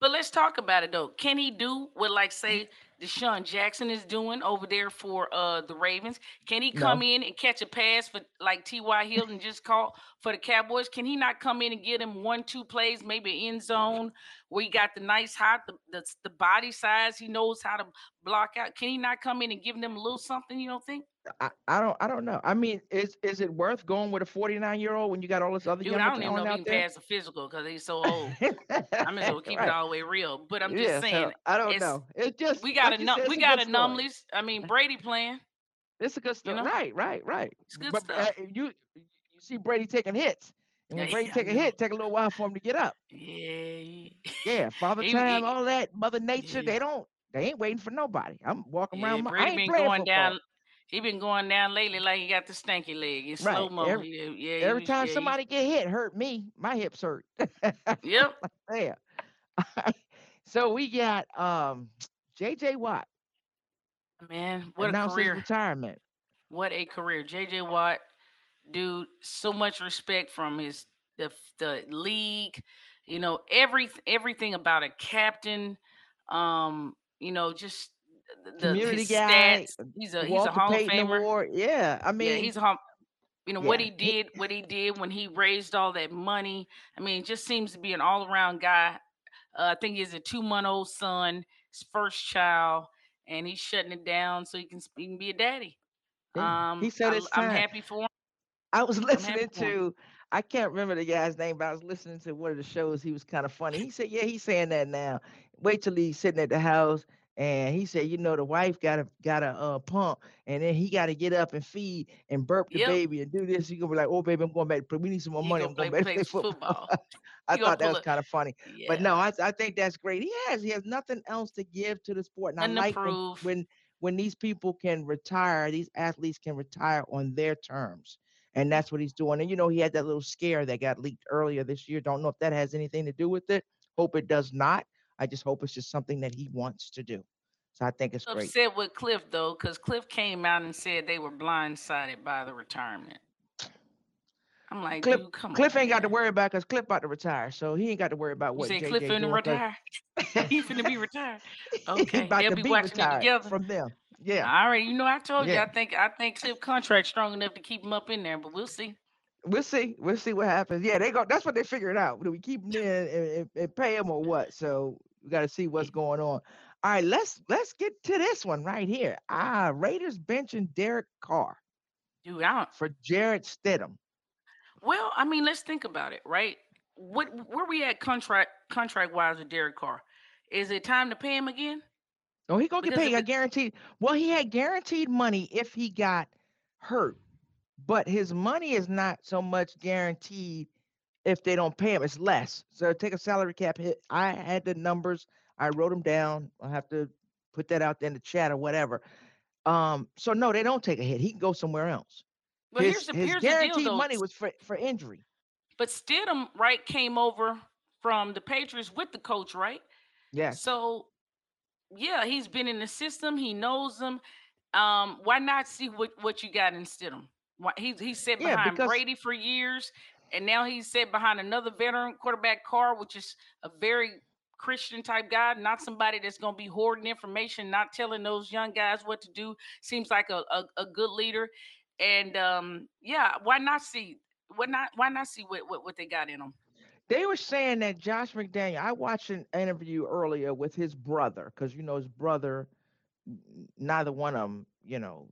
But let's talk about it though. Can he do what like say DeSean Jackson is doing over there for uh the Ravens? Can he come No. in and catch a pass for like T.Y. Hilton just caught for the Cowboys? Can he not come in and get him one, two plays, maybe end zone where he got the nice height, the, the the body size, he knows how to block out. Can he not come in and give them a little something, you don't think? I, I don't I don't know. I mean, is is it worth going with a 49 year old when you got all this other Dude, I don't even know if he can pass a physical because he's so old. I may as well keep it all the way real. But I'm just Yeah, saying, so I don't it's know. It just we got a you num- we got a numbers. I mean, Brady playing, It's a good you story. know, Right, right, right. it's good But uh, stuff. you you see Brady taking hits. And Yeah, Brady yeah, take a hit, take a little while for him to get up. Yeah, Yeah, father he, time, he, all that, mother nature, yeah, they don't they ain't waiting for nobody. I'm walking yeah. around my I Brady ain't been going football. down. He been going down lately like he got the stanky leg slow Right. mo. Every Yeah, yeah, every time Yeah, somebody get hit, hurt me. My hips hurt. yep. yeah. so we got um JJ Watt Man, what a career! retirement. What a career! J.J. Watt, dude. So much respect from his the the league. You know every everything about a captain. Um, you know just the, Community guy, stats. He's a he's a Hall of Famer. Award. Yeah. I Yeah, mean, he's a Hall. You know what yeah. he He, did, what he did when he raised all that money. I mean, just seems to be an all around guy. Uh, I think he has a two month old son, his first child, and he's shutting it down so he can, he can be a daddy. yeah. He Um, said I, it's am happy for him. I was listening to, I can't remember the guy's name, but I was listening to one of the shows. He was kind of funny. He said, Yeah, he's saying that now. Wait till he's sitting at the house. And he said, you know, the wife got a got a uh, pump, and then he got to get up and feed and burp the Yep, baby and do this. He gonna be like, "Oh, baby, I'm going back. to. We need some more he money. I'm going back to play football." I He thought that was it. kind of funny, but no, I I think that's great. He has he has nothing else to give to the sport, and I like when when when these people can retire, these athletes can retire on their terms. and that's what he's doing. And you know, he had that little scare that got leaked earlier this year. Don't know if that has anything to do with it. Hope it does not. I just hope it's just something that he wants to do. So I think it's great. Upset with Cliff though, because Cliff came out and said they were blindsided by the retirement. I'm like, Cliff, dude, come Cliff on. ain't got to worry about because Cliff about to retire, so he ain't got to worry about You what say JJ Cliff finna retire? he finna be retired. Okay, they'll be be watching it together. from them. Yeah, All right, you know I told you Yeah. I think I think Cliff contract strong enough to keep him up in there, but we'll see. we'll see. We'll see what happens. Yeah, they go. That's what they figured out. Do we keep him in and, and, and pay him or what? So we got to see what's going on. All right, let's let's get to this one right here. Ah, Raiders benching Derek Carr Dude, I don't. for Jarrett Stidham. Well, I mean, let's think about it, right? What where we at contract contract wise with Derek Carr? Is it time to pay him again? Oh, he gonna get Because paid. if He got it- guaranteed. Well, he had guaranteed money if he got hurt, but his money is not so much guaranteed if they don't pay him. It's less. So take a salary cap hit. I had the numbers. I wrote them down. I'll have to put that out there in the chat or whatever. Um, so no, they don't take a hit. He can go somewhere else. But his here's the his here's the deal guaranteed though. money was for for injury. But Stidham, right, came over from the Patriots with the coach, right? Yeah. So, yeah, he's been in the system. He knows them. Um, why not see what what you got in Stidham? Why he he's sat Yeah, behind because- Brady for years, and now he's set behind another veteran quarterback, Carr, which is a very Christian type guy, not somebody that's going to be hoarding information, not telling those young guys what to do. Seems like a, a, a good leader, and um, yeah, why not see? Why not? Why not see what what, what they got in them? They were saying that Josh McDaniel. I watched an interview earlier with his brother because you know his brother. Neither one of them, you know,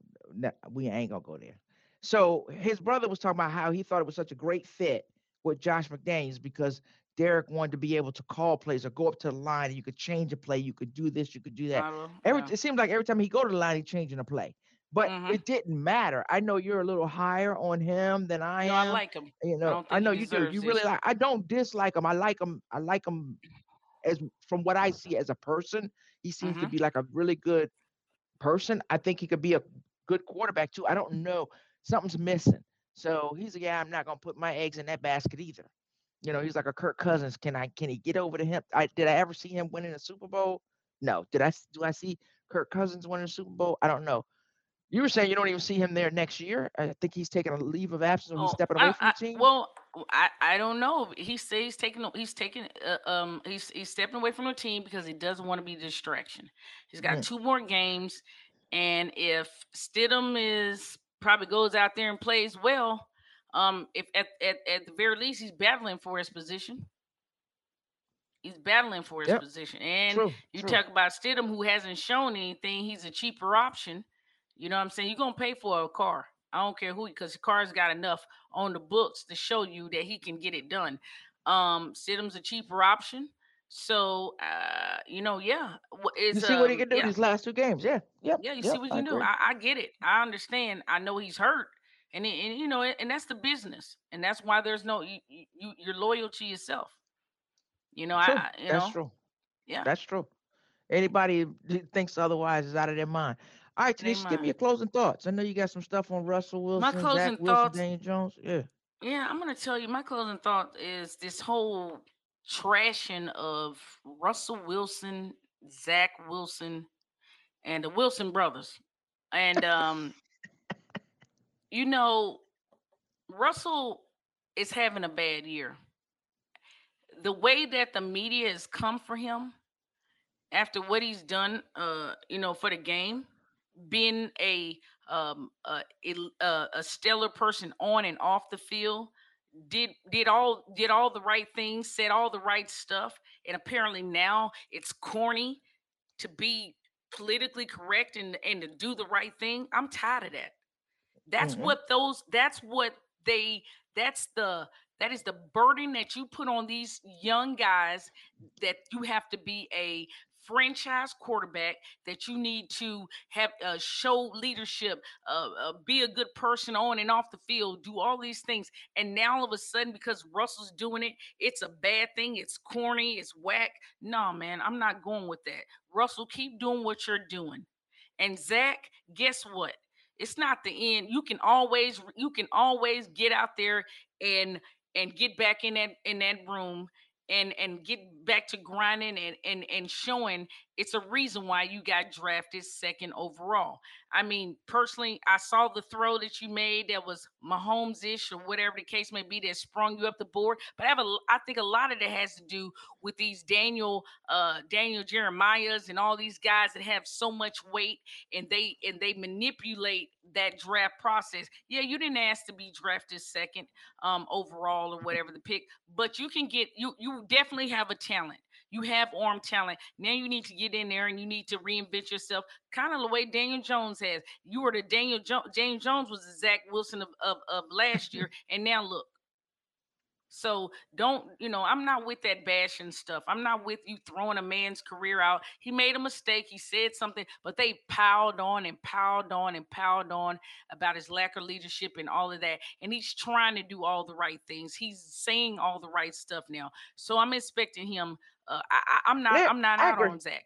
we ain't gonna go there. So his brother was talking about how he thought it was such a great fit with Josh McDaniels because Derek wanted to be able to call plays or go up to the line and you could change a play, you could do this, you could do that. I Every yeah. it seemed like every time he go to the line, he changing a play, but Mhm. it didn't matter. I know you're a little higher on him than I am. No, am. I like him. You know, don't I know you do. You really like. I don't dislike him. I like him. I like him as from what I see as a person. He seems to Mhm. be like a really good person. I think he could be a good quarterback too. I don't know. Something's missing. So he's a guy I'm not gonna put my eggs in that basket either. You know, he's like a Kirk Cousins. Can I can he get over to him? I did I ever see him winning a Super Bowl? No. Did I do I see Kirk Cousins winning a Super Bowl? I don't know. You were saying you don't even see him there next year. I think he's taking a leave of absence or he's Oh, stepping I- away from I- the team. Well, I, I don't know. He says he's taking he's taking uh, um he's he's stepping away from the team because he doesn't want to be a distraction. He's got Mm. two more games, and if Stidham is probably goes out there and plays well, um, if at, at at the very least he's battling for his position. He's battling for his Yep. position, and True. you true. talk about Stidham, who hasn't shown anything. He's a cheaper option. You know what I'm saying? You're gonna pay for a car. I don't care who, because the Carr's got enough on the books to show you that he can get it done. Um, Stidham's a cheaper option. So, uh, you know, yeah, wh- You it's see what he um, can do yeah, these last two games. Yeah. yeah, yeah. You yep, see what he I can do. I, I get it. I understand. I know he's hurt, and it- and you know, and that's the business, and that's why there's no you, you you- you're loyal to yourself. You know, True. I, you That's know, true. yeah. That's true. Anybody who thinks otherwise is out of their mind. All right, Tanisha, give me your closing thoughts. I know you got some stuff on Russell Wilson, Zach closing Wilson, thoughts- Daniel Jones. Yeah. Yeah, I'm gonna tell you my closing thought is this whole trashing of Russell Wilson, Zach Wilson, and the Wilson brothers. And um, you know, Russell is having a bad year. The way that the media has come for him after what he's done, uh, you know, for the game, being a um a, a, a stellar person on and off the field, did did all did all the right things, said all the right stuff, and apparently now it's corny to be politically correct and and to do the right thing. I'm tired of that. That's Mhm. what those that's what they that's the that is the burden that you put on these young guys that you have to be a franchise quarterback that you need to have uh, show leadership uh, uh, be a good person on and off the field do all these things and now all of a sudden because russell's doing it it's a bad thing it's corny it's whack no man i'm not going with that. Russell keep doing what you're doing. And zach guess what? It's not the end. You can always you can always get out there and and get back in that in that room and and get back to grinding and and and showing it's a reason why you got drafted second overall. I mean, personally, I saw the throw that you made that was Mahomes-ish or whatever the case may be that sprung you up the board. But I have a I think a lot of that has to do with these Daniel uh Daniel Jeremiah's and all these guys that have so much weight and they and they manipulate that draft process. Yeah, you didn't ask to be drafted second um overall or whatever the pick, but you can get you you definitely have a talent. You have arm talent. Now you need to get in there and you need to reinvent yourself, kind of the way Daniel Jones has. You were the Daniel jo- James Jones was the Zach Wilson of, of, of last year, and now look. So don't, you know, I'm not with that bashing stuff. I'm not with you throwing a man's career out. He made a mistake. He said something, but they piled on and piled on and piled on about his lack of leadership and all of that. And he's trying to do all the right things. He's saying all the right stuff now. So I'm expecting him uh, I, am not. They're, I'm not out on Zach.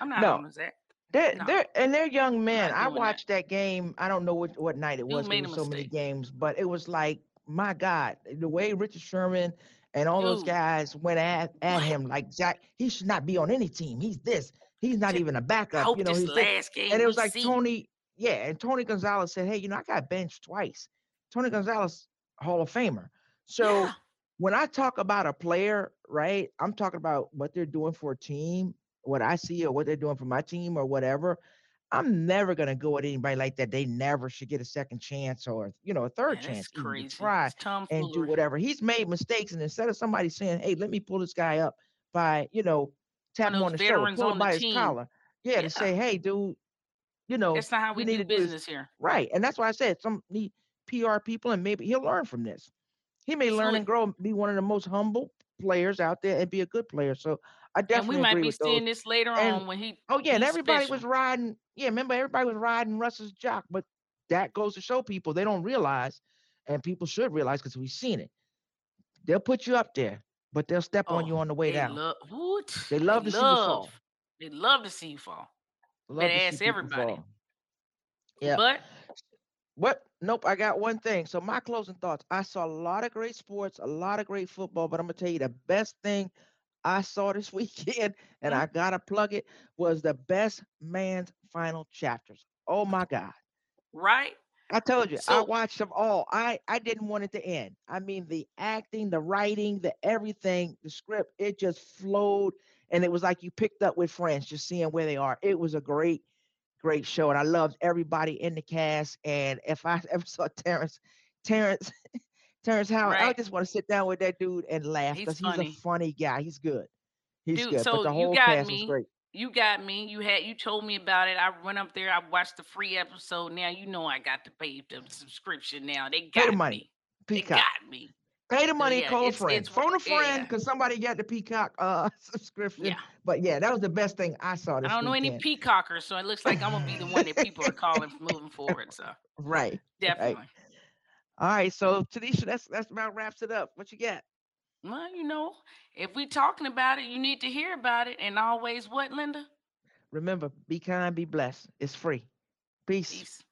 I'm not no. on Zach. They're, no. they're and they're young men. I watched that. that. game. I don't know what, what night it was. There was so many games, but it was like, my God, the way Richard Sherman and all Dude. those guys went at, at him like Zach. He should not be on any team. He's this. He's not even a backup. you know, he's last game. And it was like see. Tony. Yeah, and Tony Gonzalez said, "Hey, you know, I got benched twice." Tony Gonzalez, Hall of Famer. So yeah when I talk about a player, right, I'm talking about what they're doing for a team, what I see, or what they're doing for my team, or whatever. I'm never gonna go at anybody like that. They never should get a second chance or you know a third chance to try and do whatever. He's made mistakes, and instead of somebody saying, "Hey, let me pull this guy up by you know tap him on the shoulder, pull him by his collar," yeah, yeah, to say, "Hey, dude, you know that's not how we do business here." Right, and that's why I said some need PR people, and maybe he'll learn from this. He may learn and grow, and be one of the most humble players out there, and be a good player. So I definitely and we might be seeing this later and, on when he. Oh yeah, and everybody special. was riding. Yeah, remember everybody was riding Russ's jock, but that goes to show people they don't realize, and people should realize because we've seen it. They'll put you up there, but they'll step oh, on you on the way they down. Lo- they love they to love, see you fall. They love to see you fall. Love ask everybody. Yeah, but what? Nope, I got one thing. So my closing thoughts. I saw a lot of great sports, a lot of great football, but I'm gonna tell you the best thing I saw this weekend, and mm-hmm. I gotta plug it, was the best man's final chapters. Oh my God. Right? I told you, so, I watched them all. I I didn't want it to end. I mean, the acting, the writing, the everything, the script, it just flowed, and it was like you picked up with friends, just seeing where they are. It was a great great show, and I loved everybody in the cast. And if I ever saw Terrence, Terrence, Terrence Howard, right. I just want to sit down with that dude and laugh because he's, he's, a funny guy. He's good. He's dude, good. So but the whole you got cast me. was great. You got me. You had you told me about it. I went up there. I watched the free episode. Now you know I got to pay the subscription. Now they got pay the money. Me. Peacock. They got me. Pay the money, so, yeah, call a friend. Phone a friend because yeah. somebody got the Peacock uh subscription. Yeah. But yeah, that was the best thing I saw this I don't weekend. know any Peacockers, so it looks like I'm gonna be the one that people are calling moving forward. So right. Definitely. Right. All right. So Tanisha, that's that's about wraps it up. What you got? Well, you know, if we talking about it, you need to hear about it. And always what, Linda? Remember, be kind, be blessed. It's free. Peace. Peace.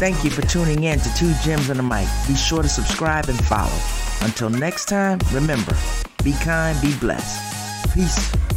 Thank you for tuning in to Two Gems and a Mic. Be sure to subscribe and follow. Until next time, remember, be kind, be blessed. Peace.